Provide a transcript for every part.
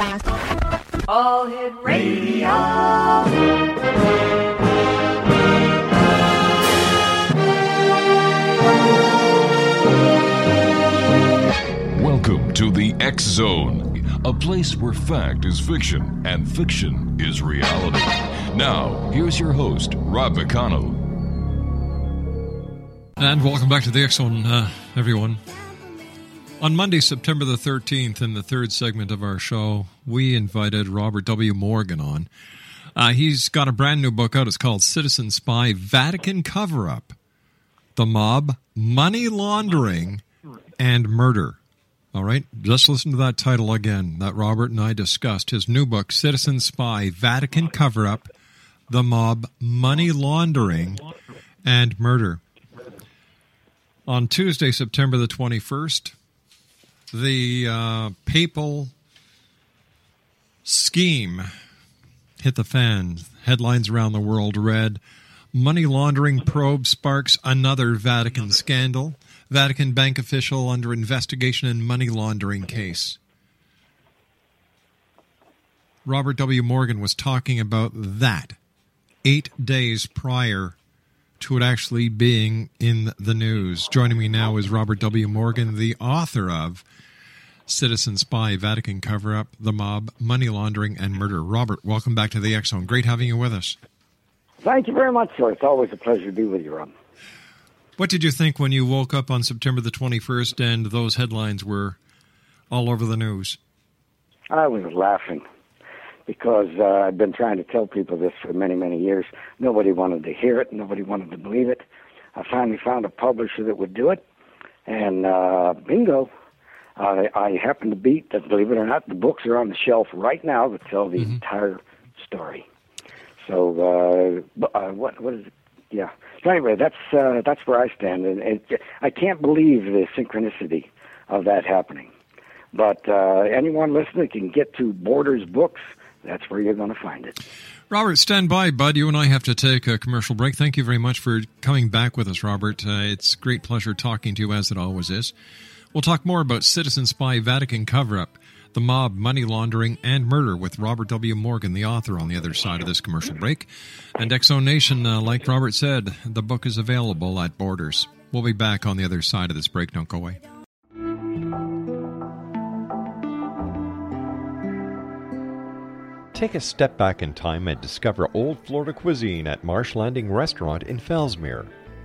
All Hit Radio. Welcome to the X Zone, a place where fact is fiction and fiction is reality. Now, here's your host, Rob McConnell. And welcome back to the X Zone, uh, everyone. On Monday, September the 13th, in the third segment of our show, we invited Robert W. Morgan on. Uh, he's got a brand new book out. It's called Citizen Spy Vatican Cover Up The Mob, Money Laundering, and Murder. All right, just listen to that title again that Robert and I discussed. His new book, Citizen Spy Vatican Cover Up The Mob, Money Laundering, and Murder. On Tuesday, September the 21st, the uh, papal scheme hit the fan. Headlines around the world read Money laundering probe sparks another Vatican scandal. Vatican bank official under investigation in money laundering case. Robert W. Morgan was talking about that eight days prior to it actually being in the news. Joining me now is Robert W. Morgan, the author of Citizen Spy, Vatican Cover Up, The Mob, Money Laundering, and Murder. Robert, welcome back to the Zone. Great having you with us. Thank you very much, sir. It's always a pleasure to be with you, Rob. What did you think when you woke up on September the 21st and those headlines were all over the news? I was laughing because uh, I've been trying to tell people this for many, many years. Nobody wanted to hear it. Nobody wanted to believe it. I finally found a publisher that would do it, and uh, bingo, uh, I happen to beat. that, Believe it or not, the books are on the shelf right now that tell the Mm-hmm. entire story. So, uh, uh, what what is it? Yeah. So anyway, that's uh, that's where I stand, and it, I can't believe the synchronicity of that happening. But uh, anyone listening can get to Borders Books. That's where you're going to find it. Robert, stand by, bud. You and I have to take a commercial break. Thank you very much for coming back with us, Robert. Uh, it's a great pleasure talking to you, as it always is. We'll talk more about Citizen Spy Vatican cover up, the mob, money laundering, and murder with Robert W. Morgan, the author, on the other side of this commercial break. And Exo Nation, uh, like Robert said, the book is available at Borders. We'll be back on the other side of this break. Don't go away. Take a step back in time and discover old Florida cuisine at Marsh Landing Restaurant in Fellsmere.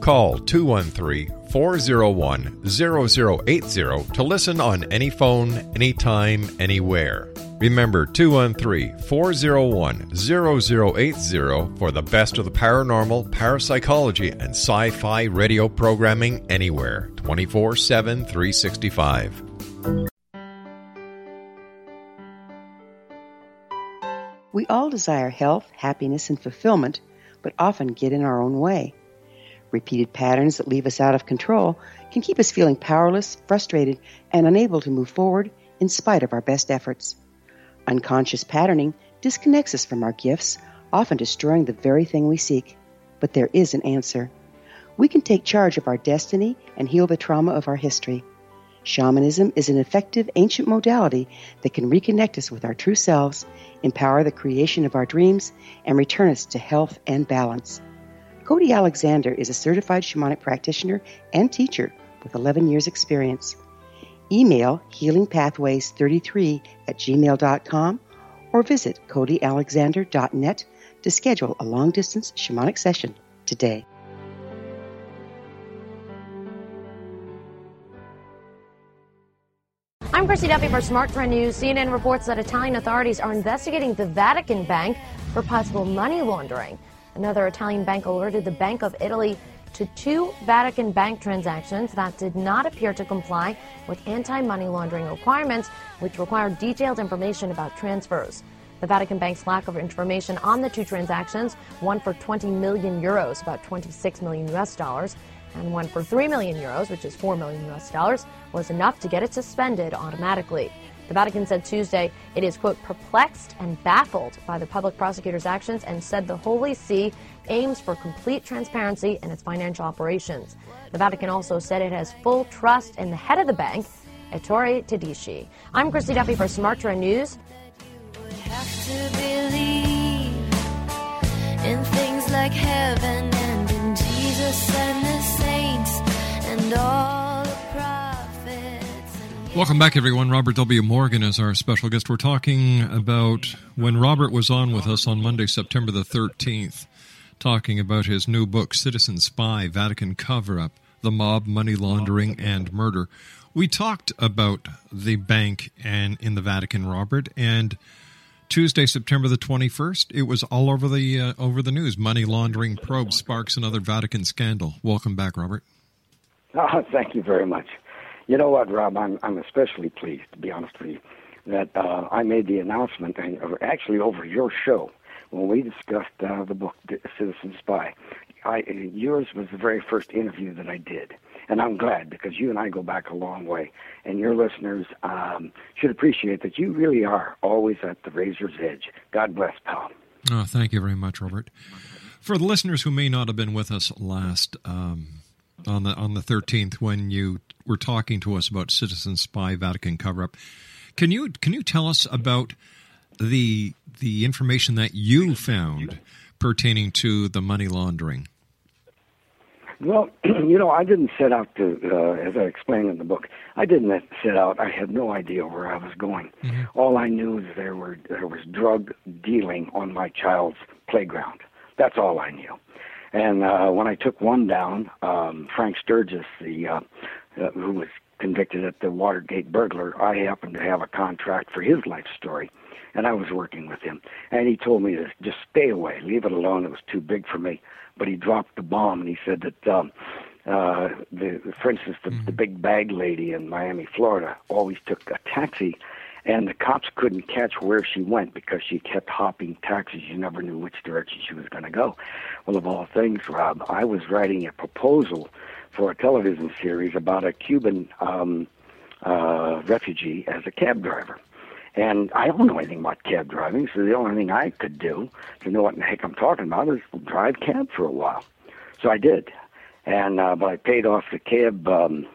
Call 213 401 0080 to listen on any phone, anytime, anywhere. Remember 213 401 0080 for the best of the paranormal, parapsychology, and sci fi radio programming anywhere 24 7 365. We all desire health, happiness, and fulfillment, but often get in our own way. Repeated patterns that leave us out of control can keep us feeling powerless, frustrated, and unable to move forward in spite of our best efforts. Unconscious patterning disconnects us from our gifts, often destroying the very thing we seek. But there is an answer. We can take charge of our destiny and heal the trauma of our history. Shamanism is an effective ancient modality that can reconnect us with our true selves, empower the creation of our dreams, and return us to health and balance. Cody Alexander is a certified shamanic practitioner and teacher with 11 years' experience. Email healingpathways33 at gmail.com or visit codyalexander.net to schedule a long distance shamanic session today. I'm Chrissy Duffy for Smart Trend News. CNN reports that Italian authorities are investigating the Vatican Bank for possible money laundering. Another Italian bank alerted the Bank of Italy to two Vatican bank transactions that did not appear to comply with anti money laundering requirements, which require detailed information about transfers. The Vatican Bank's lack of information on the two transactions, one for 20 million euros, about 26 million US dollars, and one for 3 million euros, which is 4 million US dollars, was enough to get it suspended automatically. The Vatican said Tuesday it is, quote, perplexed and baffled by the public prosecutor's actions and said the Holy See aims for complete transparency in its financial operations. The Vatican also said it has full trust in the head of the bank, Ettore Tedeschi. I'm Christy Duffy for Smart Trend News. like and and and all. Welcome back, everyone. Robert W. Morgan is our special guest. We're talking about when Robert was on with us on Monday, September the 13th, talking about his new book, Citizen Spy Vatican Cover Up The Mob, Money Laundering, and Murder. We talked about the bank and in the Vatican, Robert, and Tuesday, September the 21st, it was all over the uh, over the news. Money laundering probe sparks another Vatican scandal. Welcome back, Robert. Oh, thank you very much. You know what, Rob? I'm I'm especially pleased, to be honest with you, that uh, I made the announcement, and actually over your show when we discussed uh, the book Citizen Spy. I, yours was the very first interview that I did, and I'm glad because you and I go back a long way, and your listeners um, should appreciate that you really are always at the razor's edge. God bless, pal. Oh, thank you very much, Robert. For the listeners who may not have been with us last um, on the on the 13th when you were talking to us about Citizen Spy Vatican cover up, can you can you tell us about the the information that you found pertaining to the money laundering? Well, you know, I didn't set out to, uh, as I explained in the book, I didn't set out. I had no idea where I was going. Mm-hmm. All I knew is there were there was drug dealing on my child's playground. That's all I knew. And uh, when I took one down, um, Frank Sturgis, the uh, uh, who was convicted at the Watergate burglar, I happened to have a contract for his life story, and I was working with him. And he told me to just stay away, leave it alone. It was too big for me but he dropped the bomb and he said that um, uh, the, for instance, the, mm-hmm. the big bag lady in Miami, Florida, always took a taxi, and the cops couldn't catch where she went because she kept hopping taxis. You never knew which direction she was going to go. Well, of all things, Rob, I was writing a proposal for a television series about a Cuban um, uh, refugee as a cab driver. And I don't know anything about cab driving, so the only thing I could do to know what the heck I'm talking about is drive cab for a while. So I did. And uh, but I paid off the cab um,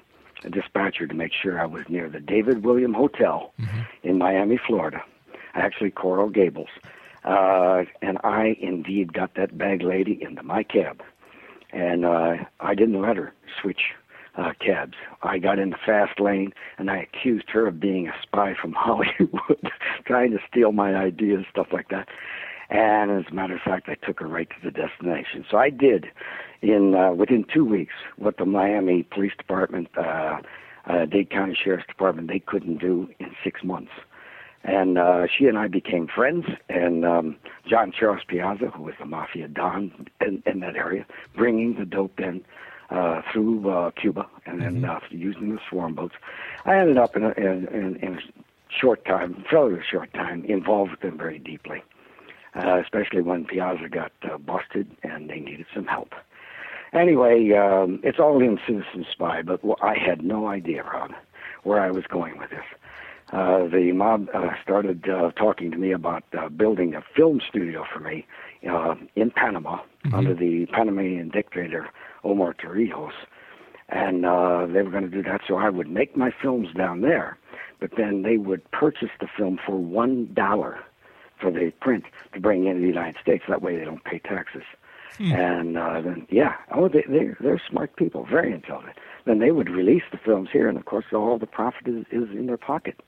dispatcher to make sure I was near the David William Hotel mm-hmm. in Miami, Florida, actually Coral Gables. Uh, and I indeed got that bag lady into my cab. And uh, I didn't let her switch uh, cabs. I got in the fast lane and I accused her of being a spy from Hollywood, trying to steal my ideas, stuff like that. And as a matter of fact, I took her right to the destination. So I did, in uh, within two weeks, what the Miami Police Department, uh, uh, Dade County Sheriff's Department, they couldn't do in six months. And uh, she and I became friends. And um, John Charles Piazza, who was the mafia don in, in that area, bringing the dope in uh, through uh, Cuba and then uh, using the swarm boats. I ended up in a, in, in, in a short time, fairly short time, involved with them very deeply, uh, especially when Piazza got uh, busted and they needed some help. Anyway, um, it's all in Citizen Spy, but I had no idea, Rob, where I was going with this. Uh, the mob uh, started uh, talking to me about uh, building a film studio for me uh, in Panama under the Panamanian dictator Omar Torrijos, and uh, they were going to do that so I would make my films down there, but then they would purchase the film for one dollar for the print to bring into the United States. That way, they don't pay taxes. And uh, then, yeah, oh, they, they're they're smart people, very intelligent. Then they would release the films here, and of course, all the profit is, is in their pocket.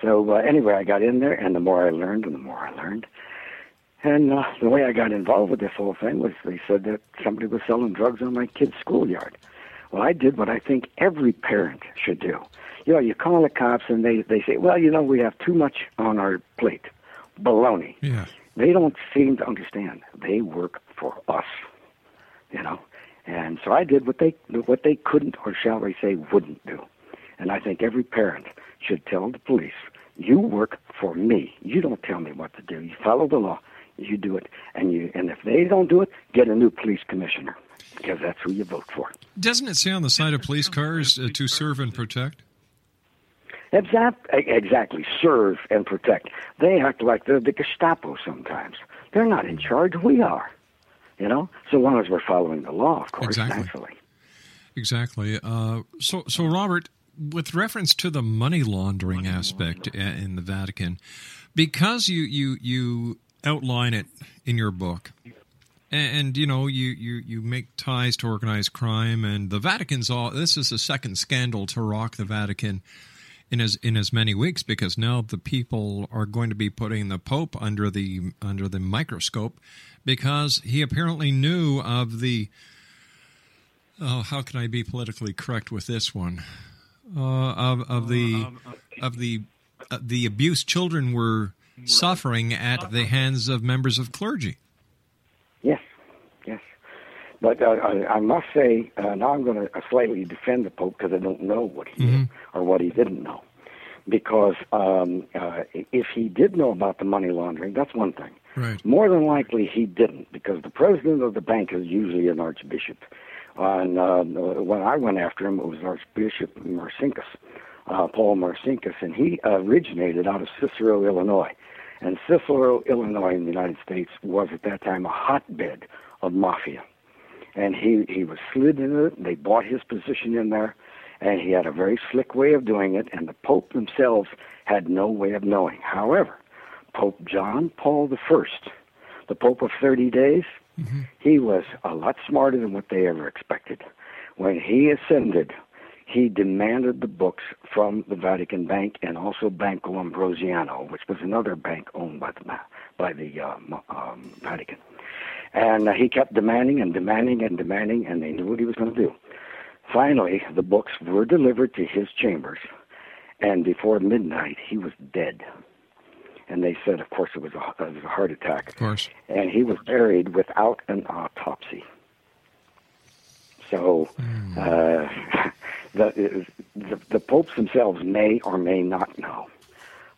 So uh, anyway, I got in there, and the more I learned, and the more I learned. And uh, the way I got involved with this whole thing was they said that somebody was selling drugs on my kid's schoolyard. Well, I did what I think every parent should do. You know, you call the cops and they they say, "Well, you know, we have too much on our plate." Baloney. Yeah. They don't seem to understand. They work for us, you know. And so I did what they what they couldn't, or shall we say, wouldn't do. And I think every parent should tell the police, "You work for me. You don't tell me what to do. You follow the law. You do it. And you and if they don't do it, get a new police commissioner because that's who you vote for." Doesn't it say on the side of police cars uh, to serve and protect? Exact, exactly. Serve and protect. They act like they're the Gestapo sometimes. They're not in charge. We are. You know, so long as we're following the law, of course, Exactly. naturally. Exactly. Uh, so, so Robert, with reference to the money laundering aspect i- in the Vatican, because you you you outline it in your book, and, and you know you, you you make ties to organized crime, and the Vatican's all. This is the second scandal to rock the Vatican. In as in as many weeks, because now the people are going to be putting the Pope under the under the microscope, because he apparently knew of the oh, how can I be politically correct with this one? Uh, of of the of the uh, the abuse children were suffering at the hands of members of clergy. But uh, I, I must say, uh, now I'm going to slightly defend the Pope because I don't know what he knew or what he didn't know. Because um, uh, if he did know about the money laundering, that's one thing. Right. More than likely, he didn't, because the president of the bank is usually an archbishop. And uh, when I went after him, it was Archbishop Marcinkus, uh, Paul Marcinkus, and he originated out of Cicero, Illinois. And Cicero, Illinois, in the United States, was at that time a hotbed of mafia. And he, he was slid into it. They bought his position in there, and he had a very slick way of doing it, and the Pope themselves had no way of knowing. However, Pope John Paul I, the Pope of 30 days, he was a lot smarter than what they ever expected. When he ascended, he demanded the books from the Vatican Bank and also Banco Ambrosiano, which was another bank owned by the by the um, um, Vatican. And uh, he kept demanding and demanding and demanding, and they knew what he was going to do. Finally, the books were delivered to his chambers, and before midnight, he was dead. And they said, of course, it was a, it was a heart attack Of course. and he was buried without an autopsy. So uh, the, the the popes themselves may or may not know.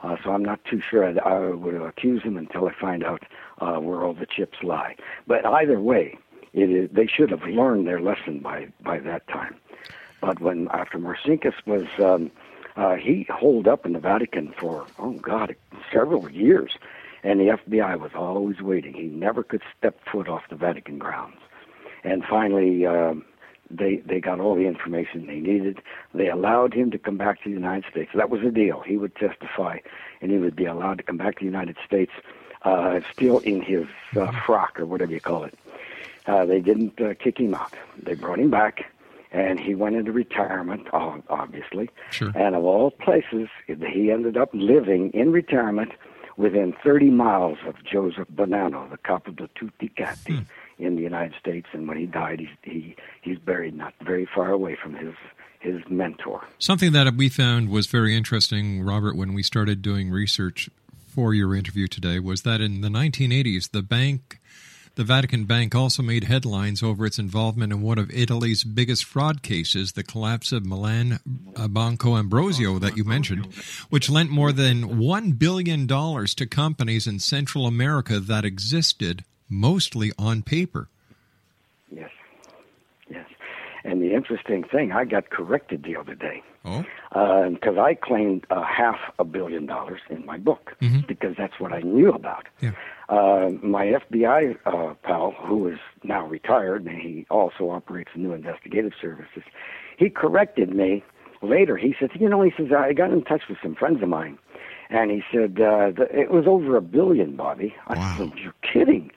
Uh, so I'm not too sure. I, I would accuse them until I find out uh, where all the chips lie. But either way, it is, they should have learned their lesson by by that time. But when after Marcinkus was, um, uh, he holed up in the Vatican for oh God, several years, and the FBI was always waiting. He never could step foot off the Vatican grounds. And finally, um, they they got all the information they needed. They allowed him to come back to the United States. That was the deal. He would testify, and he would be allowed to come back to the United States, uh, still in his uh, frock or whatever you call it. Uh, they didn't uh, kick him out. They brought him back, and he went into retirement, ob- obviously. Sure. And of all places, he ended up living in retirement within 30 miles of Joseph Bonanno, the capo of tutti capi in the United States. And when he died, he's, he he's buried not very far away from his his mentor. Something that we found was very interesting, Robert, when we started doing research for your interview today, was that in the 1980s, the bank, the Vatican Bank, also made headlines over its involvement in one of Italy's biggest fraud cases, the collapse of Milan uh, Banco Ambrosiano that you mentioned, which lent more than $1 billion to companies in Central America that existed mostly on paper. Yes, yes. And the interesting thing, I got corrected the other day Oh, because I claimed uh, half a billion dollars in my book Mhm. because that's what I knew about. Yeah. Uh, my FBI uh, pal, who is now retired, and he also operates new investigative services, he corrected me later. He said, "You know," he says, "I got in touch with some friends of mine, and he said uh, the, it was over a billion, Bobby." I Wow. said, "You're kidding."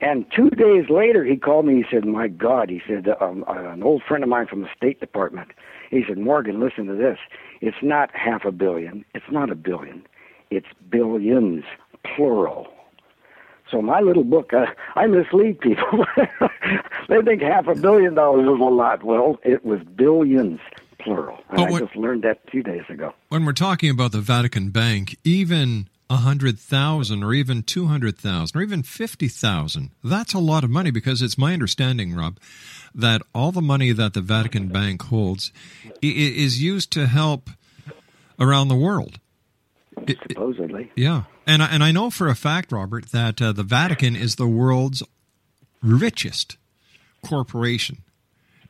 And two days later, he called me. He said, "My God," he said, um, uh, "an old friend of mine from the State Department." He said, "Morgan, listen to this. It's not half a billion. It's not a billion. It's billions, plural." So my little book, uh, I mislead people. they think half a billion dollars is a lot. Well, it was billions, plural. And But I just learned that two days ago. when we're talking about the Vatican Bank, even a hundred thousand, or even two hundred thousand, or even fifty thousand, that's a lot of money. Because it's my understanding, Rob, that all the money that the Vatican Bank holds is used to help around the world. It- it- Supposedly, yeah, and I, and I know for a fact, Robert, that uh, the Vatican is the world's richest corporation.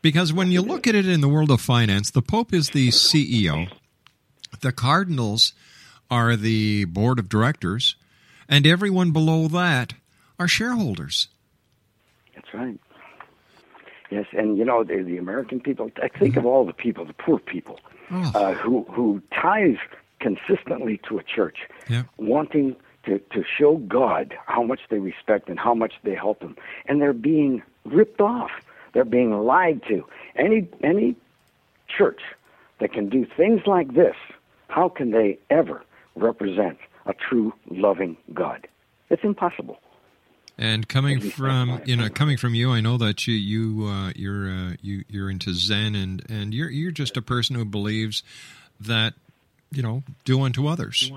Because when you look at it in the world of finance, the Pope is the CEO, the cardinals are the board of directors, and everyone below that are shareholders. that's right. Yes, and you know the, the American people. I think of all the people, the poor people, Oh. uh, who who tithe consistently to a church, Yeah. wanting to to show God how much they respect and how much they help Him, and they're being ripped off. They're being lied to. Any any church that can do things like this, how can they ever represent a true loving God? It's impossible. And coming from you know coming from you, I know that you you uh, you're uh, you you're into Zen and and you're you're just a person who believes that you know do unto others.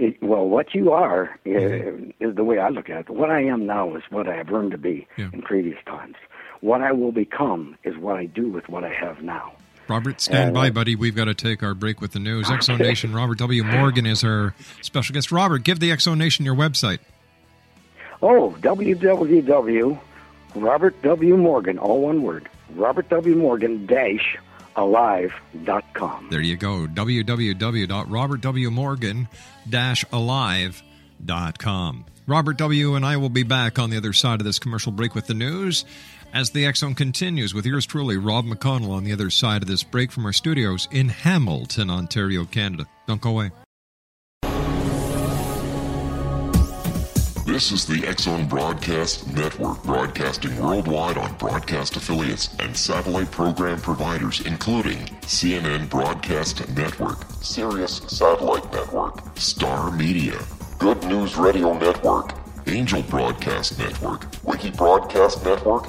It, well, what you are uh, is the way I look at it. What I am now is what I have learned to be Yeah. in previous times. What I will become is what I do with what I have now. Robert, stand by, buddy. We've got to take our break with the news. Exo Nation. Robert W. Morgan is our special guest. Robert, give the Exo Nation your website. Oh, www. Robert W. Morgan, all one word. Robert W. Morgan dash alive.com. There you go. www.robertwmorgan-alive.com. Robert W. and I will be back on the other side of this commercial break with the news as the X Zone continues with yours truly, Rob McConnell, on the other side of this break from our studios in Hamilton, Ontario, Canada. Don't go away. This is the X Zone Broadcast Network, broadcasting worldwide on broadcast affiliates and satellite program providers, including CNN Broadcast Network, Sirius Satellite Network, Star Media, Good News Radio Network, Angel Broadcast Network, Wiki Broadcast Network,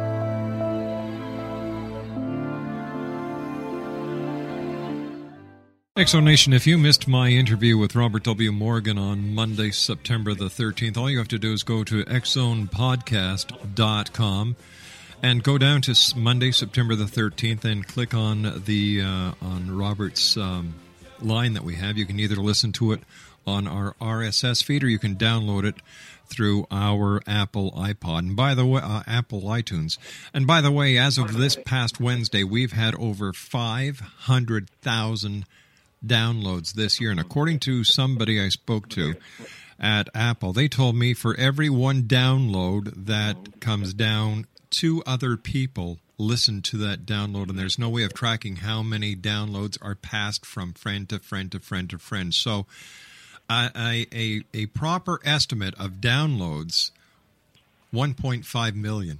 Exonation, if you missed my interview with Robert W. Morgan on Monday, September the 13th, all you have to do is go to xzonepodcast.com and go down to Monday, September the 13th and click on the uh, on Robert's um, line that we have. You can either listen to it on our RSS feed or you can download it through our Apple iPod. And by the way, uh, Apple iTunes. And by the way, as of this past Wednesday, we've had over 500,000 downloads this year. And according to somebody I spoke to at Apple, they told me for every one download that comes down, two other people listen to that download. And there's no way of tracking how many downloads are passed from friend to friend to friend to friend. So, a proper estimate of downloads 1.5 million.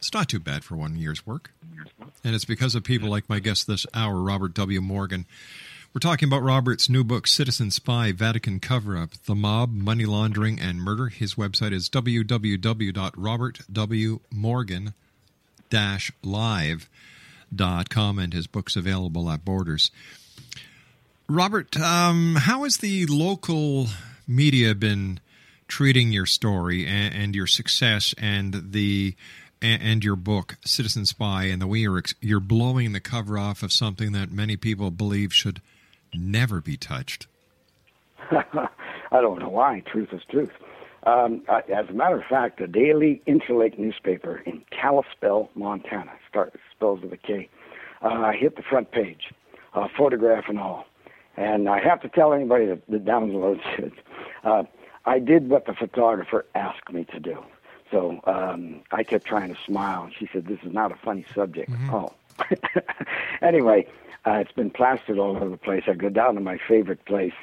It's not too bad for one year's work. And it's because of people like my guest this hour, Robert W. Morgan. We're talking about Robert's new book, Citizen Spy Vatican Cover Up The Mob, Money Laundering, and Murder. His website is www.robertwmorgan live.com, and his book's available at Borders. Robert, um, how has the local media been treating your story and, and your success and the and, your book, Citizen Spy, and the way you're you're blowing the cover off of something that many people believe should never be touched? I don't know why. Truth is truth. Um, I, as a matter of fact, the Daily Interlake newspaper in Kalispell, Montana, start spells with a K. Uh, hit the front page, uh, photograph and all. And I have to tell anybody that, that downloads it, uh, I did what the photographer asked me to do. So um, I kept trying to smile, and she said, "This is not a funny subject." Mm-hmm. Oh, anyway, uh, it's been plastered all over the place. I go down to my favorite place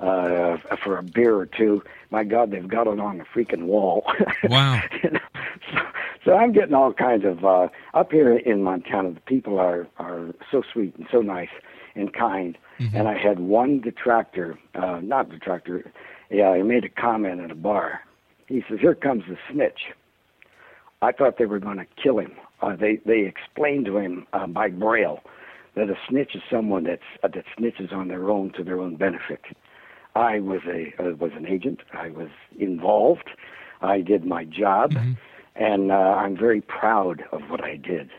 uh, for a beer or two. My God, they've got it on the freaking wall. Wow. so, so I'm getting all kinds of uh, up here in Montana. The people are are so sweet and so nice and kind. Mm-hmm. And I had one detractor, uh, not detractor. Yeah, he made a comment at a bar. He says, "Here comes the snitch." I thought they were going to kill him. Uh, they they explained to him uh, by braille that a snitch is someone that's uh, that snitches on their own to their own benefit. I was a uh, was an agent. I was involved. I did my job, mm-hmm. and uh, I'm very proud of what I did.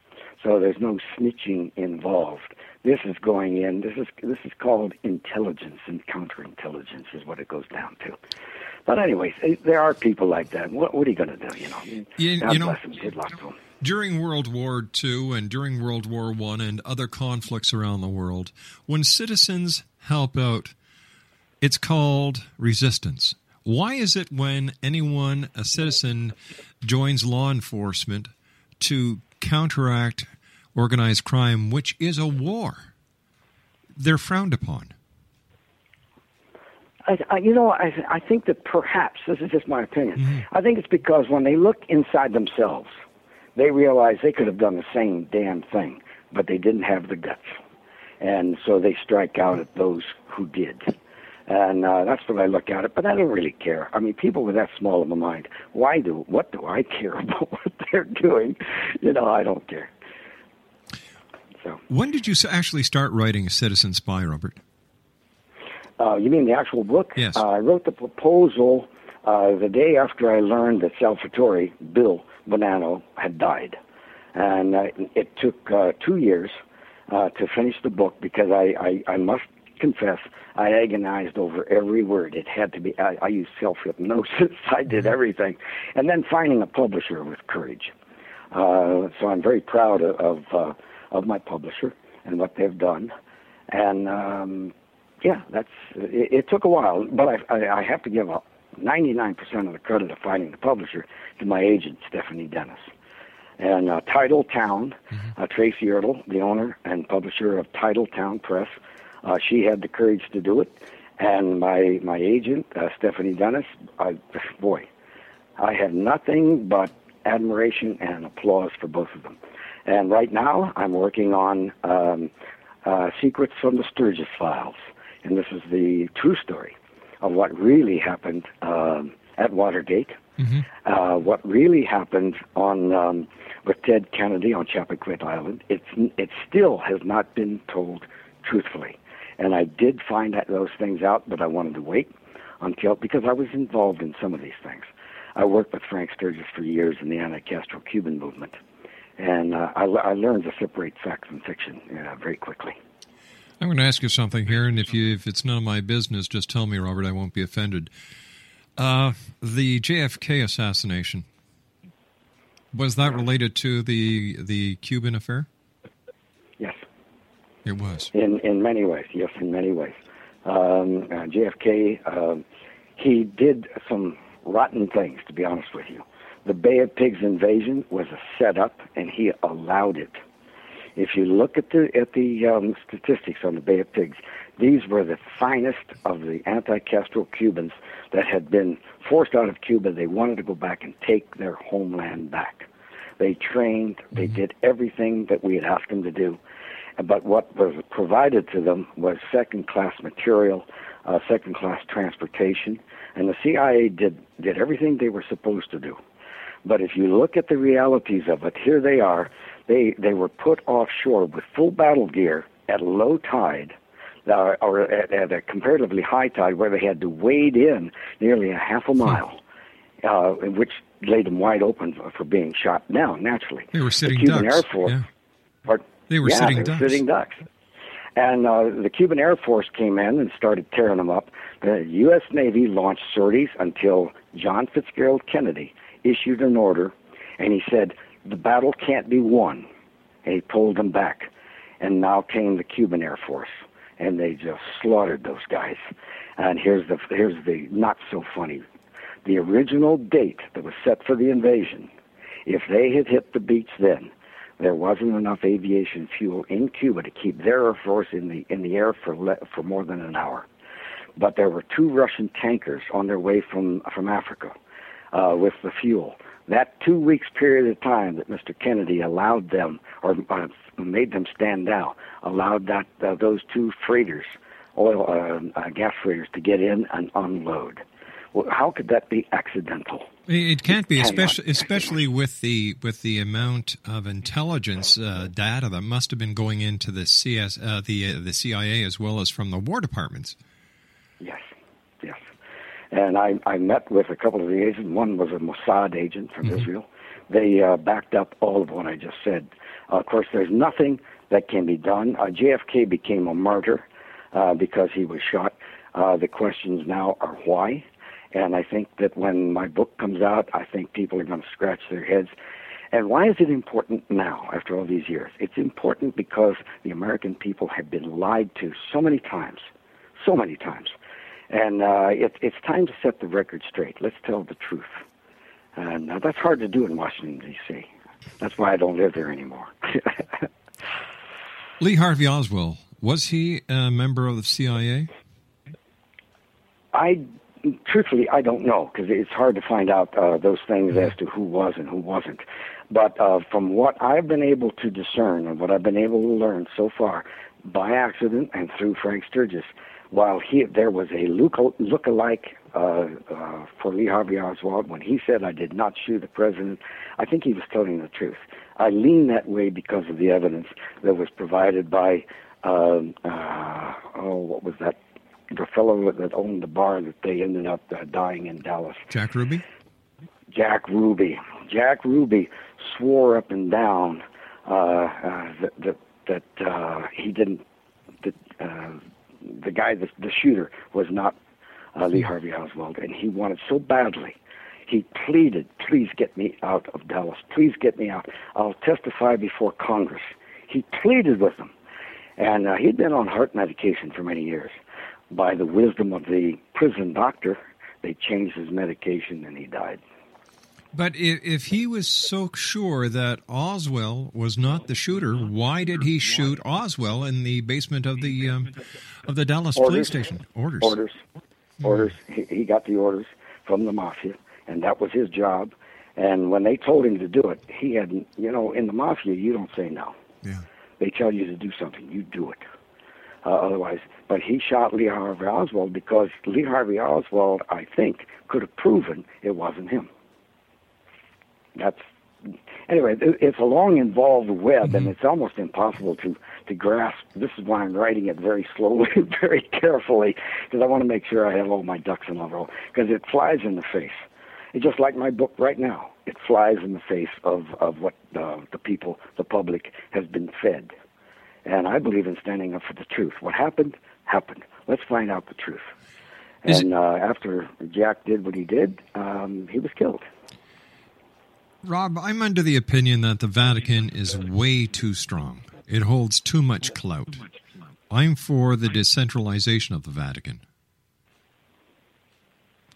So there's no snitching involved. This is going in. This is this is called intelligence and counterintelligence is what it goes down to. But anyways, eh, there are people like that. What, what are you going to do? You know, you, God you know, bless them. Good luck to them during World War II and during World War One and other conflicts around the world, when citizens help out, it's called resistance. Why is it when anyone, a citizen, joins law enforcement to counteract organized crime, which is a war, they're frowned upon? I, I, you know, I, I think that perhaps this is just my opinion. Mm-hmm. I think it's because when they look inside themselves, they realize they could have done the same damn thing, but they didn't have the guts. And so they strike out at those who did. And uh, that's what I look at it. But I don't really care. I mean, people with that small of a mind, why do, what do I care about what they're doing? You know, I don't care. So. When did you actually start writing Citizen Spy, Robert? Uh, you mean the actual book? Yes. Uh, I wrote the proposal uh, the day after I learned that Salvatore, Bill, Bonanno had died. And uh, it took uh, two years uh, to finish the book because I, I, I must confess, I agonized over every word. It had to be. I, I used self hypnosis. I did everything, and then finding a publisher with courage. Uh, so I'm very proud of of, uh, of my publisher and what they've done, and um, yeah, that's. It, it took a while, but I, I, I have to give up 99% of the credit of finding the publisher to my agent, Stephanie Dennis. And uh, Title Town, uh, Tracy Ertl, the owner and publisher of Title Town Press, uh, she had the courage to do it. And my my agent, uh, Stephanie Dennis, I, boy, I have nothing but admiration and applause for both of them. And right now, I'm working on um, uh, Secrets from the Sturgis Files, and this is the true story of what really happened um, at Watergate, uh, what really happened on um, with Ted Kennedy on Chappaquiddick Island. It's it still has not been told truthfully, and I did find that, those things out, but I wanted to wait until because I was involved in some of these things. I worked with Frank Sturgis for years in the anti-Castro Cuban movement, and uh, I, I learned to separate facts and fiction uh, very quickly. I'm going to ask you something here, and if you if it's none of my business, just tell me, Robert. I won't be offended. Uh, the JFK assassination was that related to the the Cuban affair? Yes. It was. In in many ways, yes, in many ways. Um, uh, JFK, um, he did some rotten things, to be honest with you. The Bay of Pigs invasion was a setup, and he allowed it. If you look at the at the um, statistics on the Bay of Pigs, these were the finest of the anti-Castro Cubans that had been forced out of Cuba. They wanted to go back and take their homeland back. They trained. They did everything that we had asked them to do. But what was provided to them was second-class material, uh, second-class transportation, and the CIA did did everything they were supposed to do. But if you look at the realities of it, here they are. They they were put offshore with full battle gear at low tide, uh, or at, at a comparatively high tide, where they had to wade in nearly a half a mile, uh, which laid them wide open for, for being shot down. Naturally, They were sitting the Cuban ducks. Air Force. Yeah. Pardon? They were yeah, sitting they were ducks. sitting ducks. And uh, the Cuban Air Force came in and started tearing them up. The U.S. Navy launched sorties until John Fitzgerald Kennedy issued an order, and he said the battle can't be won, and he pulled them back. And now came the Cuban Air Force, and they just slaughtered those guys. And here's the here's the not so funny, the original date that was set for the invasion. If they had hit the beach then, there wasn't enough aviation fuel in Cuba to keep their air force in the in the air for le- for more than an hour. But there were two Russian tankers on their way from from Africa uh, with the fuel. That two weeks period of time that Mr. Kennedy allowed them or uh, made them stand down, allowed that uh, those two freighters, oil uh, uh, gas freighters, to get in and unload. Well, how could that be accidental? It can't be, especially especially with the with the amount of intelligence uh, data that must have been going into the CS uh, the uh, the CIA as well as from the War departments. Yes. And I, I met with a couple of the agents. One was a Mossad agent from Israel. They uh, backed up all of what I just said. Uh, of course, there's nothing that can be done. Uh, JFK became a martyr uh, because he was shot. Uh, the questions now are why. And I think that when my book comes out, I think people are going to scratch their heads. And why is it important now, after all these years? It's important because the American people have been lied to so many times, so many times. And uh, it, it's time to set the record straight. Let's tell the truth. And uh, that's hard to do in Washington, D.C. That's why I don't live there anymore. Lee Harvey Oswald was he a member of the CIA? I, truthfully, I don't know because it's hard to find out uh, those things as to who was and who wasn't. But uh, from what I've been able to discern and what I've been able to learn so far, by accident and through Frank Sturgis, while he there was a look look-alike uh, uh, for Lee Harvey Oswald when he said I did not shoot the president, I think he was telling the truth. I lean that way because of the evidence that was provided by um, uh, oh, what was that? The fellow that owned the bar that they ended up uh, dying in Dallas. Jack Ruby. Jack Ruby. Jack Ruby swore up and down uh, uh, that that, that uh, he didn't that uh, the guy, the, the shooter, was not uh, Lee Harvey Oswald, and he wanted so badly. He pleaded, "Please get me out of Dallas. Please get me out. I'll testify before Congress." He pleaded with them, and uh, he'd been on heart medication for many years. By the wisdom of the prison doctor, they changed his medication, and he died. But if, if he was so sure that Oswald was not the shooter, why did he shoot Oswald in the basement of the um, of the Dallas Orders. police station? Orders. Orders. Orders. He, he got the orders from the mafia, and that was his job. And when they told him to do it, he had, you know, in the mafia, you don't say no. Yeah. They tell you to do something, you do it. Uh, otherwise, but he shot Lee Harvey Oswald because Lee Harvey Oswald, I think, could have proven it wasn't him. That's anyway. It's a long, involved web, and it's almost impossible to to grasp. This is why I'm writing it very slowly, very carefully, because I want to make sure I have all my ducks in a row. Because it flies in the face. It's just like my book right now. It flies in the face of of what uh, the people, the public, has been fed. And I believe in standing up for the truth. What happened, happened. Let's find out the truth. Is and uh, after Jack did what he did, um, he was killed. Rob, I'm under the opinion that the Vatican is way too strong. It holds too much clout. I'm for the decentralization of the Vatican.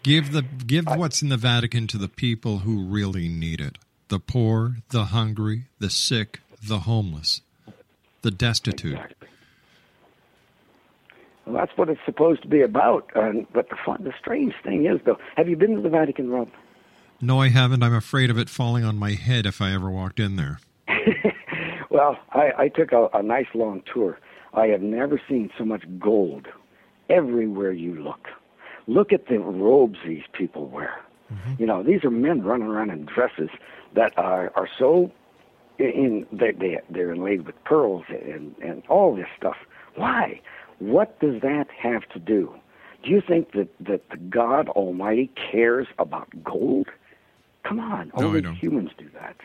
Give the give what's in the Vatican to the people who really need it. The poor, the hungry, the sick, the homeless, the destitute. Well, that's what it's supposed to be about. But the fun, the strange thing is, though, have you been to the Vatican, Rob? No, I haven't. I'm afraid of it falling on my head if I ever walked in there. Well, I, I took a, a nice long tour. I have never seen so much gold everywhere you look. Look at the robes these people wear. Mm-hmm. You know, these are men running around in dresses that are are so in they they they're inlaid with pearls and and all this stuff. Why? What does that have to do? Do you think that that the God Almighty cares about gold? Come on, No, only humans do that.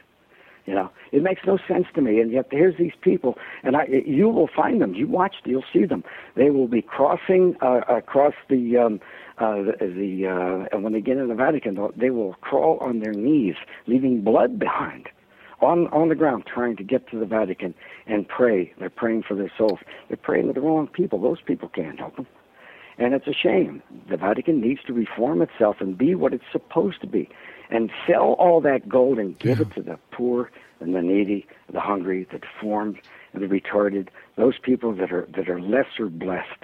You know, it makes no sense to me. And yet here's these people, and I, you will find them. You watch, you'll see them. They will be crossing uh, across the um, uh, the, the uh, and when they get in the Vatican, they will crawl on their knees, leaving blood behind on on the ground, trying to get to the Vatican and pray. They're praying for their souls. They're praying to the wrong people. Those people can't help them. And it's a shame. The Vatican needs to reform itself and be what it's supposed to be. And sell all that gold and give it to the poor and the needy, the hungry, the deformed, and the retarded, those people that are that are lesser blessed.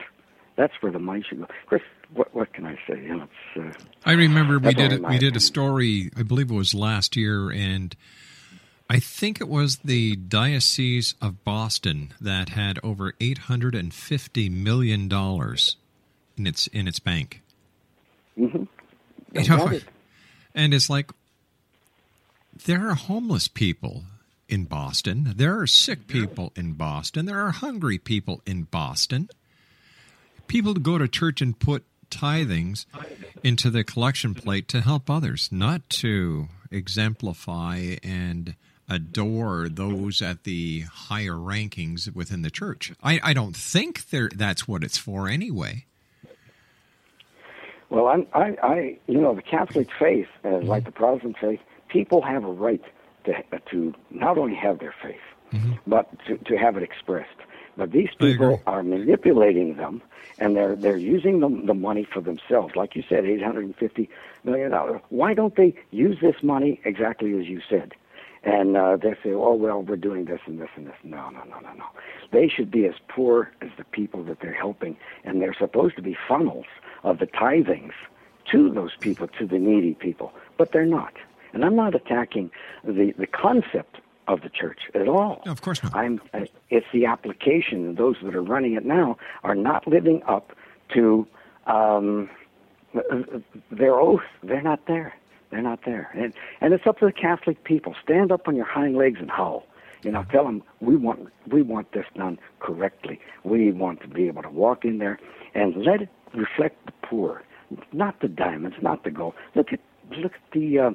That's where the money should go. Chris, what what can I say? You know, it's, uh, I remember we did my We did a story. I believe it was last year, and I think it was the Diocese of Boston that had over eight hundred and fifty million dollars in its in its bank. mhm. You know, it. and it's like there are homeless people in Boston. There are sick people in Boston. There are hungry people in Boston. People go to church and put tithings into the collection plate to help others, not to exemplify and adore those at the higher rankings within the church. I, I don't think that's what it's for anyway. Well, I'm, I, I, you know, the Catholic faith, uh, mm-hmm. like the Protestant faith, people have a right to uh, to not only have their faith, mm-hmm. but to, to have it expressed. But these people are manipulating them, and they're they're using the, the money for themselves. Like you said, eight hundred and fifty million dollars. Why don't they use this money exactly as you said? And uh, they say, "Oh well, we're doing this and this and this." No, no, no, no, no. They should be as poor as the people that they're helping, and they're supposed to be funnels of the tithings to those people, to the needy people, but they're not. And I'm not attacking the the concept of the church at all. No, of course not. I'm. uh, It's the application. and Those that are running it now are not living up to um, their oath. They're not there. They're not there. And and it's up to the Catholic people. Stand up on your hind legs and howl. You know, tell them we want we want this done correctly. We want to be able to walk in there and let it reflect the poor, not the diamonds, not the gold. Look at look at the uh,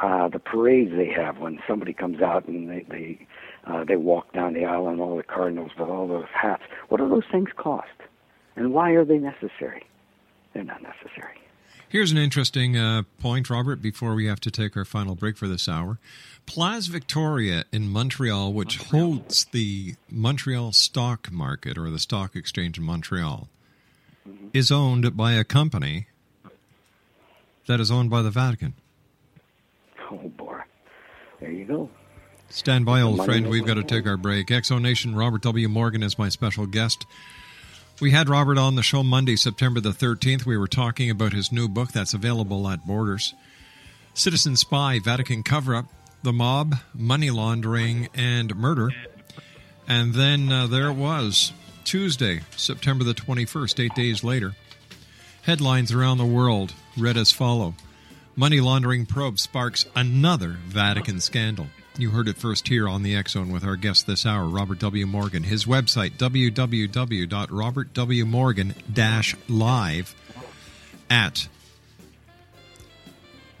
uh, the parades they have when somebody comes out and they they uh, they walk down the aisle and all the cardinals with all those hats. What do those things cost? And why are they necessary? They're not necessary. Here's an interesting uh, point, Robert, before we have to take our final break for this hour. Place Victoria in Montreal, which holds the Montreal stock market or the stock exchange in Montreal, Mm-hmm. is owned by a company that is owned by the Vatican. Oh, boy. There you go. Stand by, old friend. We've got to take our break. Exo Nation, Robert W. Morgan is my special guest. We had Robert on the show Monday, September the 13th. We were talking about his new book that's available at Borders Citizen Spy, Vatican Cover Up, The Mob, Money Laundering, and Murder. And then uh, there it was, Tuesday, September the 21st, eight days later. Headlines around the world read as follow Money laundering probe sparks another Vatican scandal. You heard it first here on the X Zone with our guest this hour, Robert W. Morgan. His website, www.robertwmorgan-live at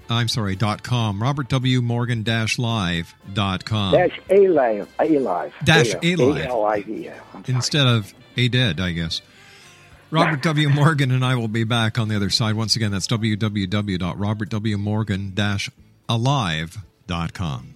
I'm sorry, dot com. Robert W. Morgan dash live dot com. Dash A live. A live. Dash A A-Live. A-L-I-V, yeah. I'm sorry. Instead of a dead, I guess. Robert W. Morgan and I will be back on the other side. Once again, that's www.robertwmorgan-alive.com.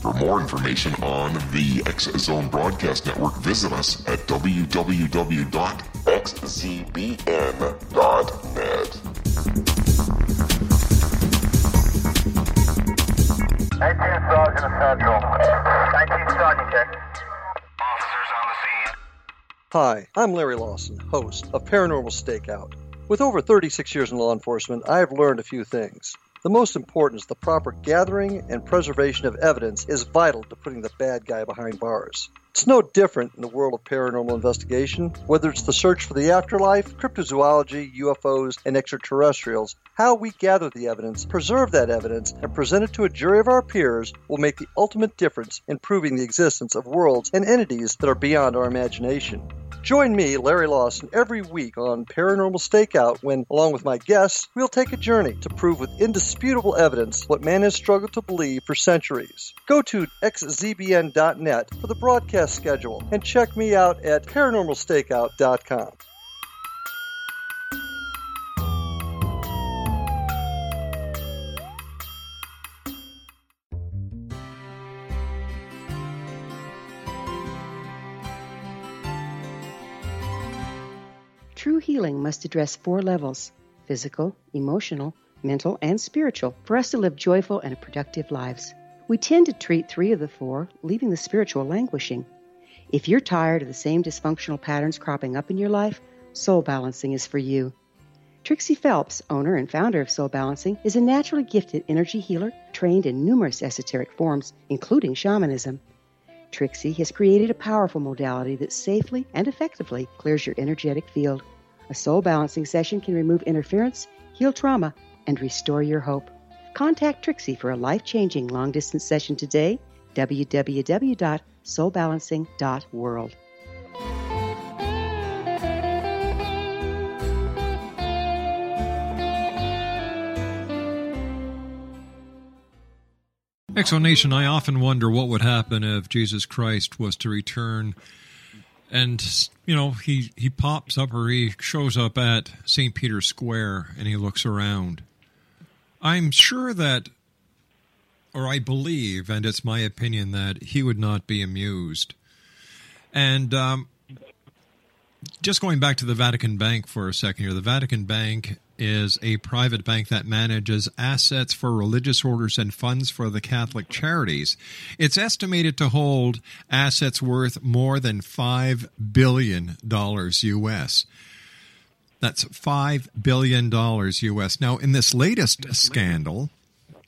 For more information on the X Zone Broadcast Network, visit us at www.xzbn.net. 19 Sergeant Central. 19 Sergeant check. Officers on the scene. Hi, I'm Larry Lawson, host of Paranormal Stakeout. With over 36 years in law enforcement, I have learned a few things. The most important is the proper gathering and preservation of evidence is vital to putting the bad guy behind bars. It's no different in the world of paranormal investigation. Whether it's the search for the afterlife, cryptozoology, UFOs, and extraterrestrials, how we gather the evidence, preserve that evidence, and present it to a jury of our peers will make the ultimate difference in proving the existence of worlds and entities that are beyond our imagination. Join me, Larry Lawson, every week on Paranormal Stakeout when, along with my guests, we'll take a journey to prove with indisputable evidence what man has struggled to believe for centuries. Go to xzbn.net for the broadcast schedule and check me out at paranormalstakeout.com. True healing must address four levels physical, emotional, mental, and spiritual for us to live joyful and productive lives. We tend to treat three of the four, leaving the spiritual languishing. If you're tired of the same dysfunctional patterns cropping up in your life, soul balancing is for you. Trixie Phelps, owner and founder of Soul Balancing, is a naturally gifted energy healer trained in numerous esoteric forms, including shamanism. Trixie has created a powerful modality that safely and effectively clears your energetic field. A soul balancing session can remove interference, heal trauma, and restore your hope. Contact Trixie for a life changing long distance session today. www.soulbalancing.world. Exonation, I often wonder what would happen if Jesus Christ was to return and, you know, he, he pops up or he shows up at St. Peter's Square and he looks around. I'm sure that, or I believe, and it's my opinion, that he would not be amused. And um, just going back to the Vatican Bank for a second here, the Vatican Bank is a private bank that manages assets for religious orders and funds for the Catholic charities. It's estimated to hold assets worth more than $5 billion US. That's $5 billion US. Now, in this latest scandal,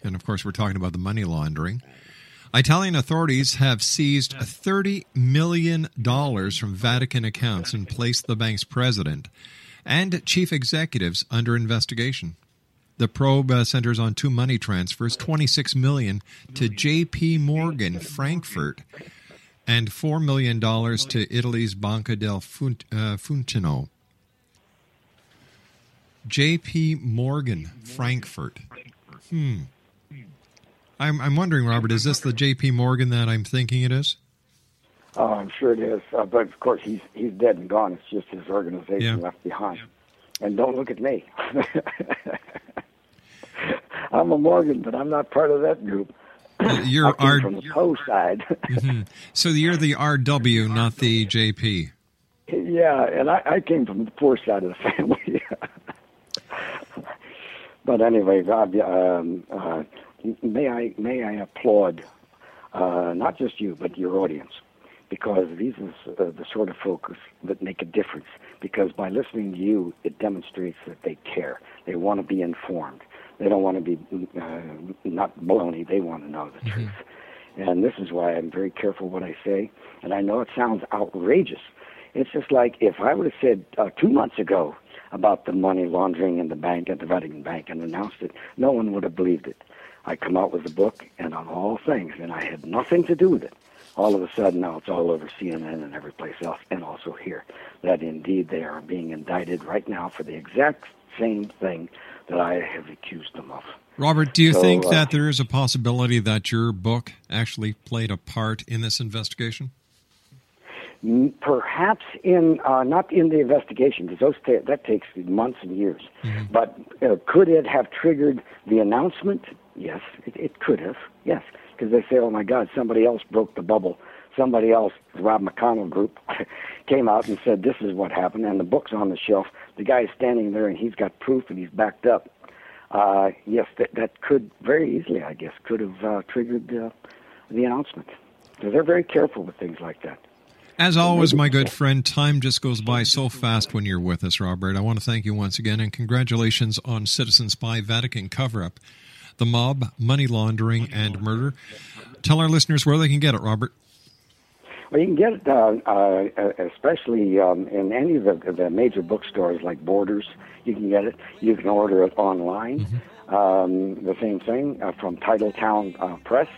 and of course, we're talking about the money laundering, Italian authorities have seized $30 million from Vatican accounts and placed the bank's president and chief executives under investigation. The probe uh, centers on two money transfers: 26 million to J.P. Morgan Frankfurt, and four million dollars to Italy's Banca del Funt, uh, Funtino. J.P. Morgan Frankfurt. Hmm. I'm I'm wondering, Robert, is this the J.P. Morgan that I'm thinking it is? Oh, I'm sure it is. Uh, but of course, he's he's dead and gone. It's just his organization Yeah. left behind. And don't look at me. I'm a Morgan, but I'm not part of that group. You're R. from the Poe side. Mhm. So you're the R.W., not the J.P. yeah, and I, I came from the poor side of the family. but anyway, God, um, uh, may I may I applaud uh, not just you but your audience because these are the, the sort of focus that make a difference. Because by listening to you, it demonstrates that they care. They want to be informed. They don't want to be uh, not baloney. They want to know the truth. And this is why I'm very careful what I say. And I know it sounds outrageous. It's just like if I would have said uh, two months ago about the money laundering in the bank at the Vatican Bank and announced it, no one would have believed it. I come out with a book and on all things, and I had nothing to do with it. All of a sudden, now it's all over CNN and every place else, and also here, that indeed they are being indicted right now for the exact same thing that I have accused them of. Robert, do you So, think uh, that there is a possibility that your book actually played a part in this investigation? Perhaps in uh, not in the investigation because those ta- that takes months and years. But uh, could it have triggered the announcement? Yes, it, it could have. Yes, because they say, "Oh my God, somebody else broke the bubble. Somebody else, the Rob McConnell group, came out and said this is what happened." And the book's on the shelf. The guy's standing there and he's got proof and he's backed up. Uh, yes, that that could very easily, I guess, could have uh, triggered uh, the announcement. Because they're very careful with things like that. As always, my good friend, time just goes by so fast when you're with us, Robert. I want to thank you once again and congratulations on Citizen Spy Vatican cover up, the mob, money laundering, and murder. Tell our listeners where they can get it, Robert. Well, you can get it, uh, uh, especially um, in any of the, the major bookstores like Borders. You can get it. You can order it online. Um, the same thing uh, from Titletown uh, Press.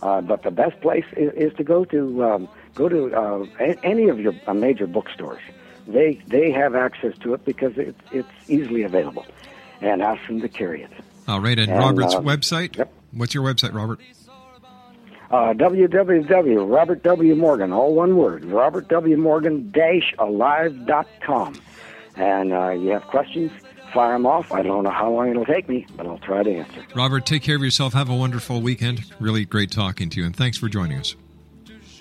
Uh, but the best place is, is to go to um, go to uh, a- any of your uh, major bookstores. They they have access to it because it's it's easily available, and ask them to carry it. All right, and, And, Robert's um, website? What's your website, Robert? Uh, www. Robert W. Morgan, all one word. Robert W. Morgan alive.com. And uh, you have questions, fire them off. I don't know how long it'll take me, but I'll try to answer. Robert, take care of yourself. Have a wonderful weekend. Really great talking to you, and thanks for joining us.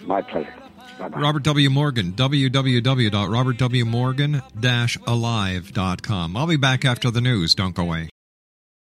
My pleasure. Bye-bye. Robert W. Morgan, www.robertwmorgan-alive.com. I'll be back after the news. Don't go away.